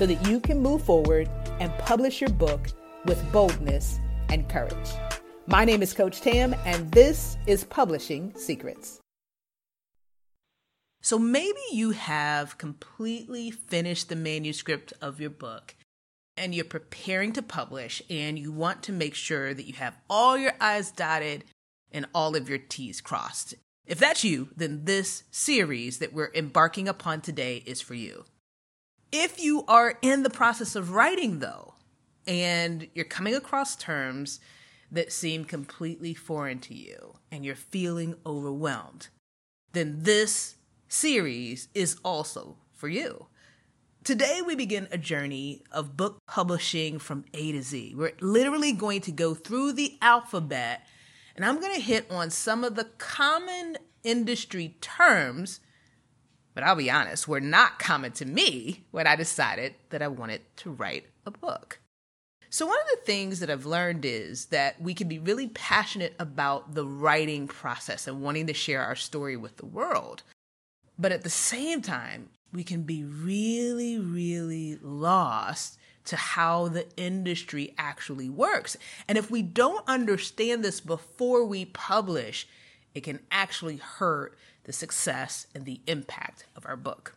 so that you can move forward and publish your book with boldness and courage. My name is Coach Tam, and this is Publishing Secrets. So maybe you have completely finished the manuscript of your book and you're preparing to publish and you want to make sure that you have all your I's dotted and all of your T's crossed. If that's you, then this series that we're embarking upon today is for you. If you are in the process of writing, though, and you're coming across terms that seem completely foreign to you and you're feeling overwhelmed, then this series is also for you. Today, we begin a journey of book publishing from A to Z. We're literally going to go through the alphabet, and I'm going to hit on some of the common industry terms, but I'll be honest, were not common to me when I decided that I wanted to write a book. So, one of the things that I've learned is that we can be really passionate about the writing process and wanting to share our story with the world. But at the same time, we can be really, really lost to how the industry actually works. And if we don't understand this before we publish, it can actually hurt the success and the impact of our book.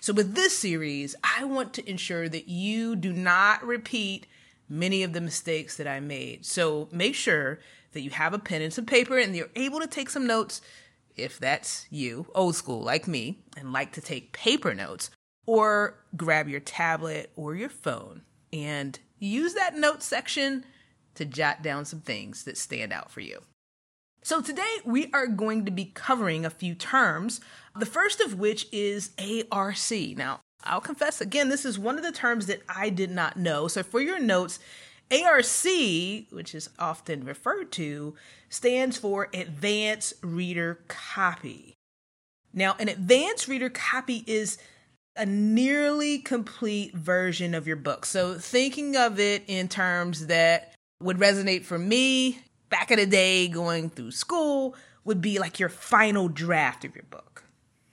So, with this series, I want to ensure that you do not repeat many of the mistakes that I made. So, make sure that you have a pen and some paper and you're able to take some notes if that's you, old school like me, and like to take paper notes, or grab your tablet or your phone and use that note section to jot down some things that stand out for you. So, today we are going to be covering a few terms, the first of which is ARC. Now, I'll confess again, this is one of the terms that I did not know. So, for your notes, ARC, which is often referred to, stands for Advanced Reader Copy. Now, an advanced reader copy is a nearly complete version of your book. So, thinking of it in terms that would resonate for me back in the day going through school would be like your final draft of your book.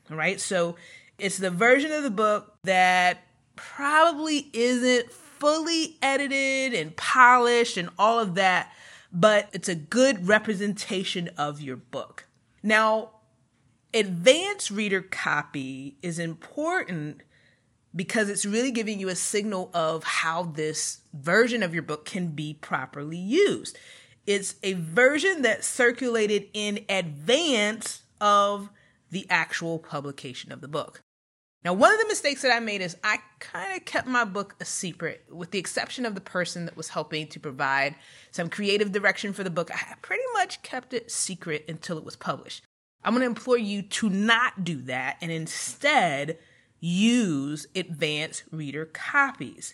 All right. So, it's the version of the book that probably isn't fully edited and polished and all of that, but it's a good representation of your book. Now, advanced reader copy is important because it's really giving you a signal of how this version of your book can be properly used. It's a version that circulated in advance of the actual publication of the book. Now, one of the mistakes that I made is I kind of kept my book a secret, with the exception of the person that was helping to provide some creative direction for the book. I pretty much kept it secret until it was published. I'm going to implore you to not do that and instead use advanced reader copies.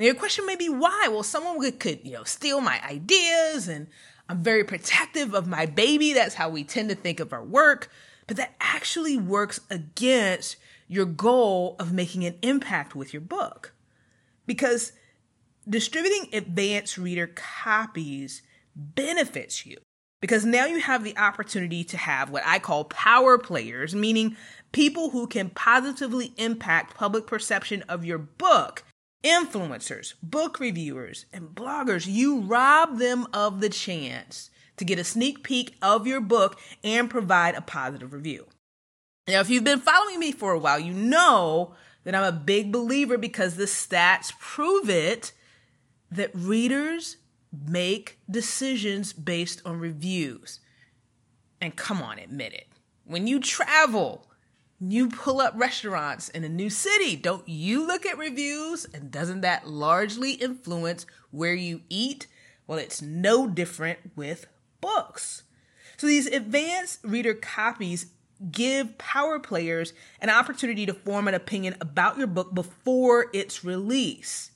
Now, your question may be why? Well, someone could, could you know, steal my ideas, and I'm very protective of my baby. That's how we tend to think of our work. But that actually works against your goal of making an impact with your book. Because distributing advanced reader copies benefits you because now you have the opportunity to have what I call power players, meaning people who can positively impact public perception of your book. Influencers, book reviewers, and bloggers, you rob them of the chance to get a sneak peek of your book and provide a positive review. Now, if you've been following me for a while, you know that I'm a big believer because the stats prove it that readers make decisions based on reviews. And come on, admit it. When you travel, you pull up restaurants in a new city, don't you look at reviews? And doesn't that largely influence where you eat? Well, it's no different with books. So these advanced reader copies give power players an opportunity to form an opinion about your book before its release.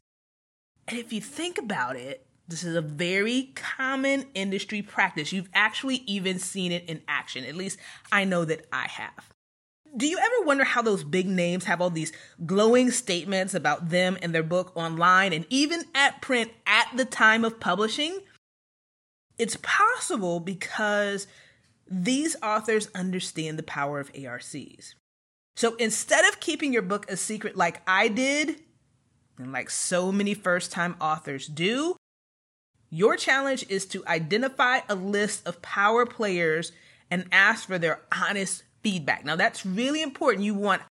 And if you think about it, this is a very common industry practice. You've actually even seen it in action. At least I know that I have. Do you ever wonder how those big names have all these glowing statements about them and their book online and even at print at the time of publishing? It's possible because these authors understand the power of ARCs. So instead of keeping your book a secret like I did, and like so many first time authors do, your challenge is to identify a list of power players and ask for their honest feedback. Now, that's really important. You want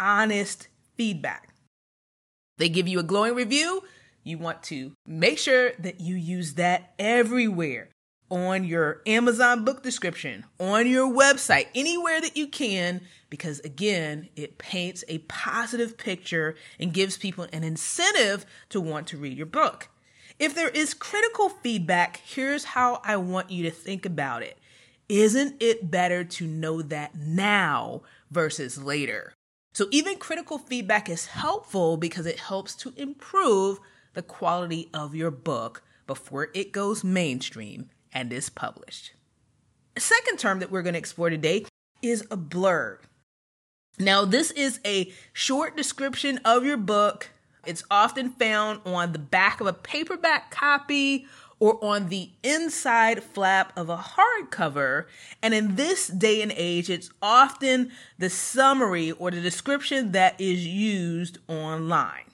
honest feedback. They give you a glowing review. You want to make sure that you use that everywhere on your Amazon book description, on your website, anywhere that you can, because again, it paints a positive picture and gives people an incentive to want to read your book. If there is critical feedback, here's how I want you to think about it. Isn't it better to know that now versus later? So, even critical feedback is helpful because it helps to improve the quality of your book before it goes mainstream and is published. A second term that we're going to explore today is a blurb. Now, this is a short description of your book. It's often found on the back of a paperback copy or on the inside flap of a hardcover. And in this day and age, it's often the summary or the description that is used online.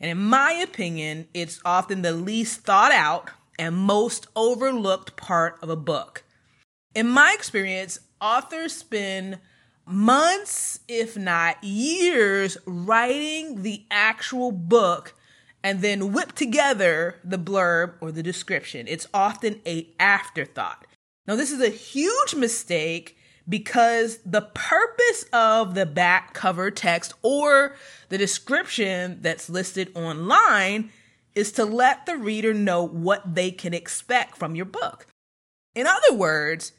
And in my opinion, it's often the least thought out and most overlooked part of a book. In my experience, authors spend months, if not years, writing the actual book and then whip together the blurb or the description. It's often a afterthought. Now, this is a huge mistake because the purpose of the back cover text or the description that's listed online is to let the reader know what they can expect from your book. In other words,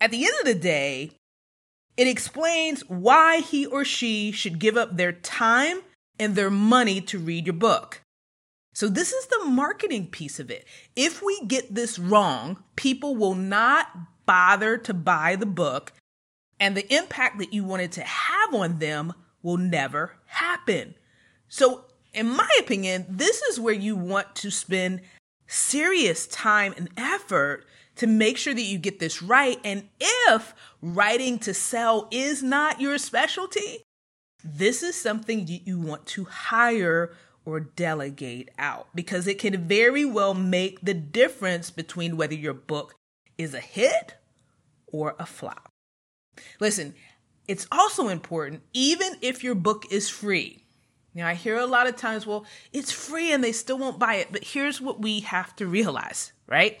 at the end of the day, it explains why he or she should give up their time and their money to read your book. So, this is the marketing piece of it. If we get this wrong, people will not bother to buy the book, and the impact that you wanted to have on them will never happen. So, in my opinion, this is where you want to spend serious time and effort to make sure that you get this right. And if writing to sell is not your specialty, this is something you want to hire or delegate out because it can very well make the difference between whether your book is a hit or a flop. Listen, it's also important, even if your book is free, now, I hear a lot of times, well, it's free and they still won't buy it. But here's what we have to realize, right?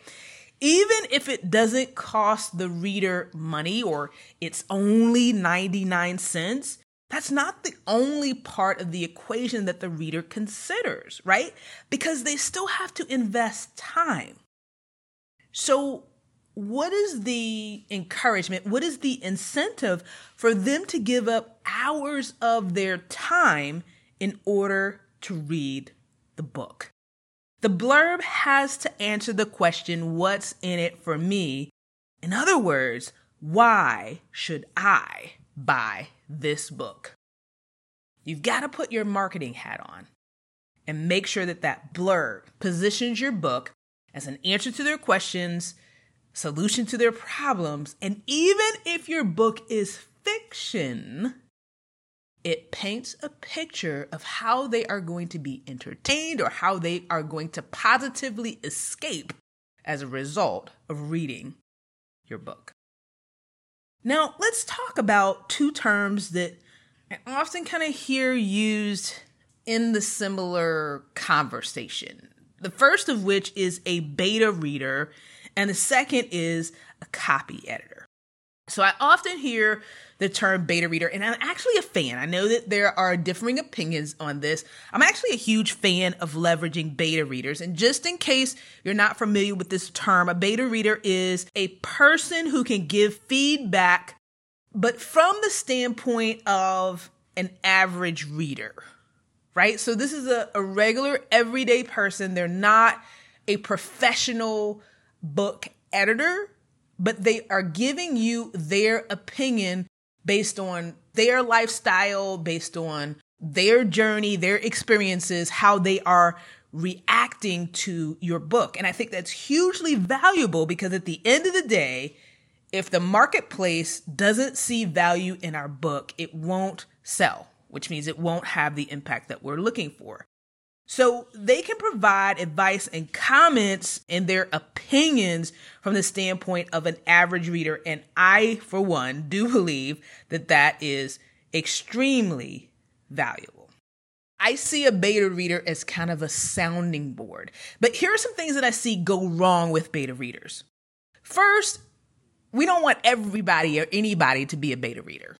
Even if it doesn't cost the reader money or it's only 99 cents, that's not the only part of the equation that the reader considers, right? Because they still have to invest time. So, what is the encouragement? What is the incentive for them to give up hours of their time in order to read the book. The blurb has to answer the question, What's in it for me? In other words, why should I buy this book? You've got to put your marketing hat on and make sure that that blurb positions your book as an answer to their questions, solution to their problems, and even if your book is fiction, it paints a picture of how they are going to be entertained or how they are going to positively escape as a result of reading your book. Now, let's talk about two terms that I often kind of hear used in the similar conversation. The first of which is a beta reader, and the second is a copy editor. So I often hear the term beta reader, and I'm actually a fan. I know that there are differing opinions on this. I'm actually a huge fan of leveraging beta readers. And just in case you're not familiar with this term, a beta reader is a person who can give feedback but from the standpoint of an average reader, right? So this is a, a regular everyday person. They're not a professional book editor, but they are giving you their opinion based on their lifestyle, based on their journey, their experiences, how they are reacting to your book. And I think that's hugely valuable because at the end of the day, if the marketplace doesn't see value in our book, it won't sell, which means it won't have the impact that we're looking for. So they can provide advice and comments and their opinions from the standpoint of an average reader. And I, for one, do believe that that is extremely valuable. I see a beta reader as kind of a sounding board. But here are some things that I see go wrong with beta readers. First, we don't want everybody or anybody to be a beta reader.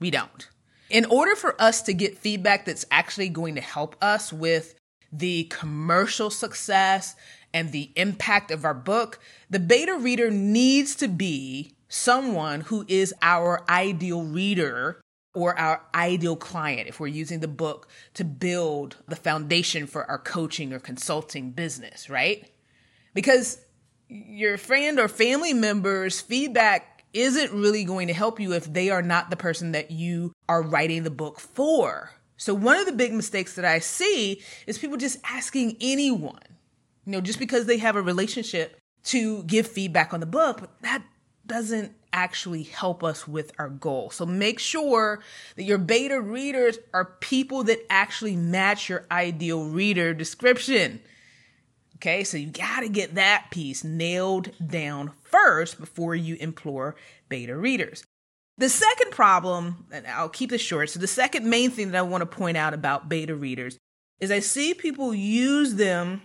We don't. In order for us to get feedback that's actually going to help us with the commercial success and the impact of our book, the beta reader needs to be someone who is our ideal reader or our ideal client if we're using the book to build the foundation for our coaching or consulting business, right? Because your friend or family member's feedback isn't really going to help you if they are not the person that you are writing the book for. So, one of the big mistakes that I see is people just asking anyone, you know, just because they have a relationship to give feedback on the book, but that doesn't actually help us with our goal. So, make sure that your beta readers are people that actually match your ideal reader description. Okay, so you got to get that piece nailed down first before you implore beta readers. The second problem, and I'll keep this short. So, the second main thing that I want to point out about beta readers is I see people use them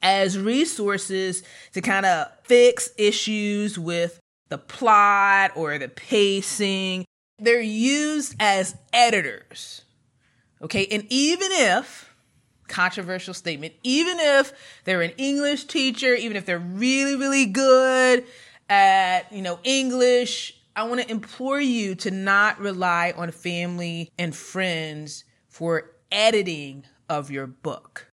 as resources to kind of fix issues with the plot or the pacing. They're used as editors. Okay, and even if controversial statement. Even if they're an English teacher, even if they're really, really good at, you know, English, I want to implore you to not rely on family and friends for editing of your book.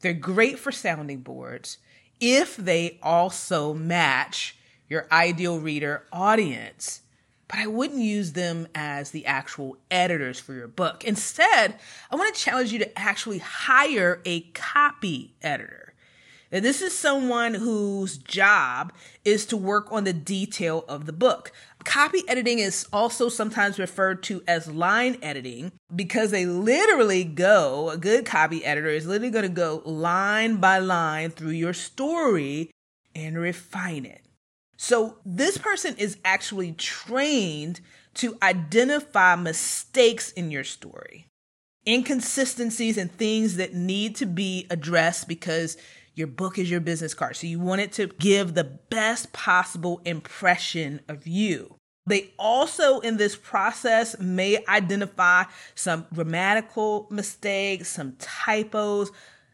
They're great for sounding boards if they also match your ideal reader audience but I wouldn't use them as the actual editors for your book. Instead, I want to challenge you to actually hire a copy editor. Now, this is someone whose job is to work on the detail of the book. Copy editing is also sometimes referred to as line editing because they literally go, a good copy editor is literally going to go line by line through your story and refine it. So this person is actually trained to identify mistakes in your story, inconsistencies and things that need to be addressed because your book is your business card. So you want it to give the best possible impression of you. They also, in this process, may identify some grammatical mistakes, some typos,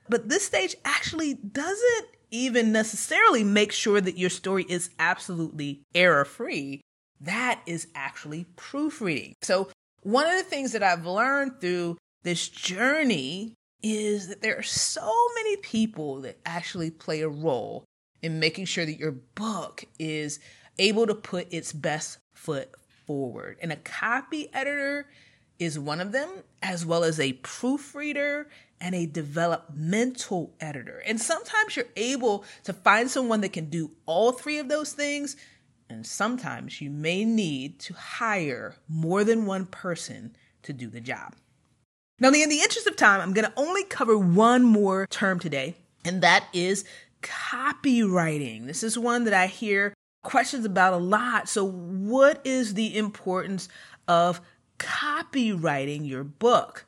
but this stage actually doesn't even necessarily make sure that your story is absolutely error free. That is actually proofreading. So, one of the things that I've learned through this journey is that there are so many people that actually play a role in making sure that your book is able to put its best foot forward. And a copy editor is one of them, as well as a proofreader and a developmental editor. And sometimes you're able to find someone that can do all three of those things. And sometimes you may need to hire more than one person to do the job. Now, in the interest of time, I'm going to only cover one more term today, and that is copyrighting. This is one that I hear questions about a lot. So, what is the importance of copyrighting your book?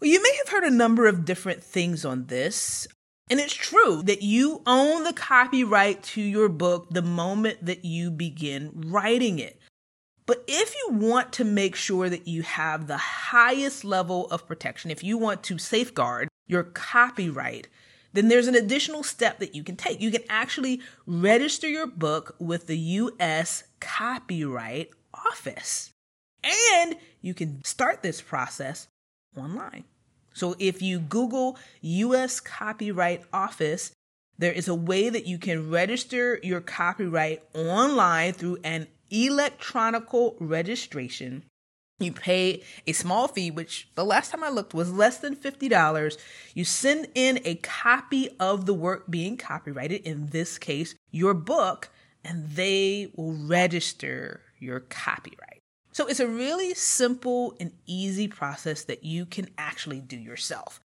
Well, you may have heard a number of different things on this. And it's true that you own the copyright to your book the moment that you begin writing it. But if you want to make sure that you have the highest level of protection, if you want to safeguard your copyright, then there's an additional step that you can take. You can actually register your book with the US Copyright office. And you can start this process online. So if you Google US Copyright Office, there is a way that you can register your copyright online through an electronical registration. You pay a small fee, which the last time I looked was less than $50. You send in a copy of the work being copyrighted, in this case, your book, and they will register your copyright. So it's a really simple and easy process that you can actually do yourself.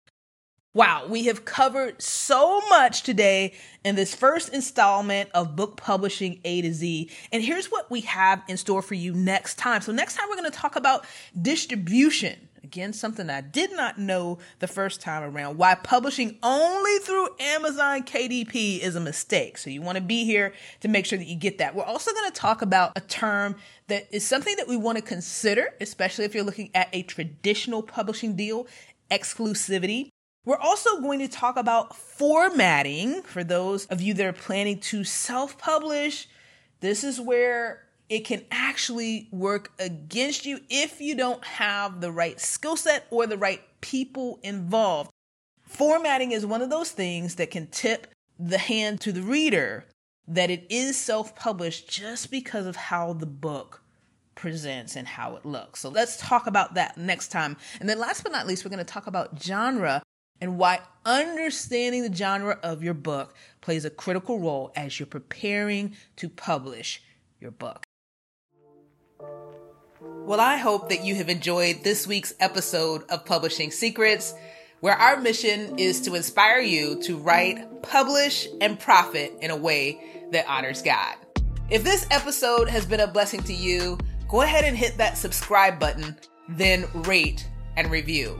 Wow, we have covered so much today in this first installment of Book Publishing A to Z. And here's what we have in store for you next time. So, next time we're going to talk about distribution. Again, something I did not know the first time around. Why publishing only through Amazon KDP is a mistake. So, you want to be here to make sure that you get that. We're also going to talk about a term that is something that we want to consider, especially if you're looking at a traditional publishing deal exclusivity. We're also going to talk about formatting for those of you that are planning to self publish. This is where it can actually work against you if you don't have the right skill set or the right people involved. Formatting is one of those things that can tip the hand to the reader that it is self published just because of how the book presents and how it looks. So let's talk about that next time. And then last but not least, we're going to talk about genre and why understanding the genre of your book plays a critical role as you're preparing to publish your book. Well, I hope that you have enjoyed this week's episode of Publishing Secrets, where our mission is to inspire you to write, publish, and profit in a way that honors God. If this episode has been a blessing to you, go ahead and hit that subscribe button, then rate and review.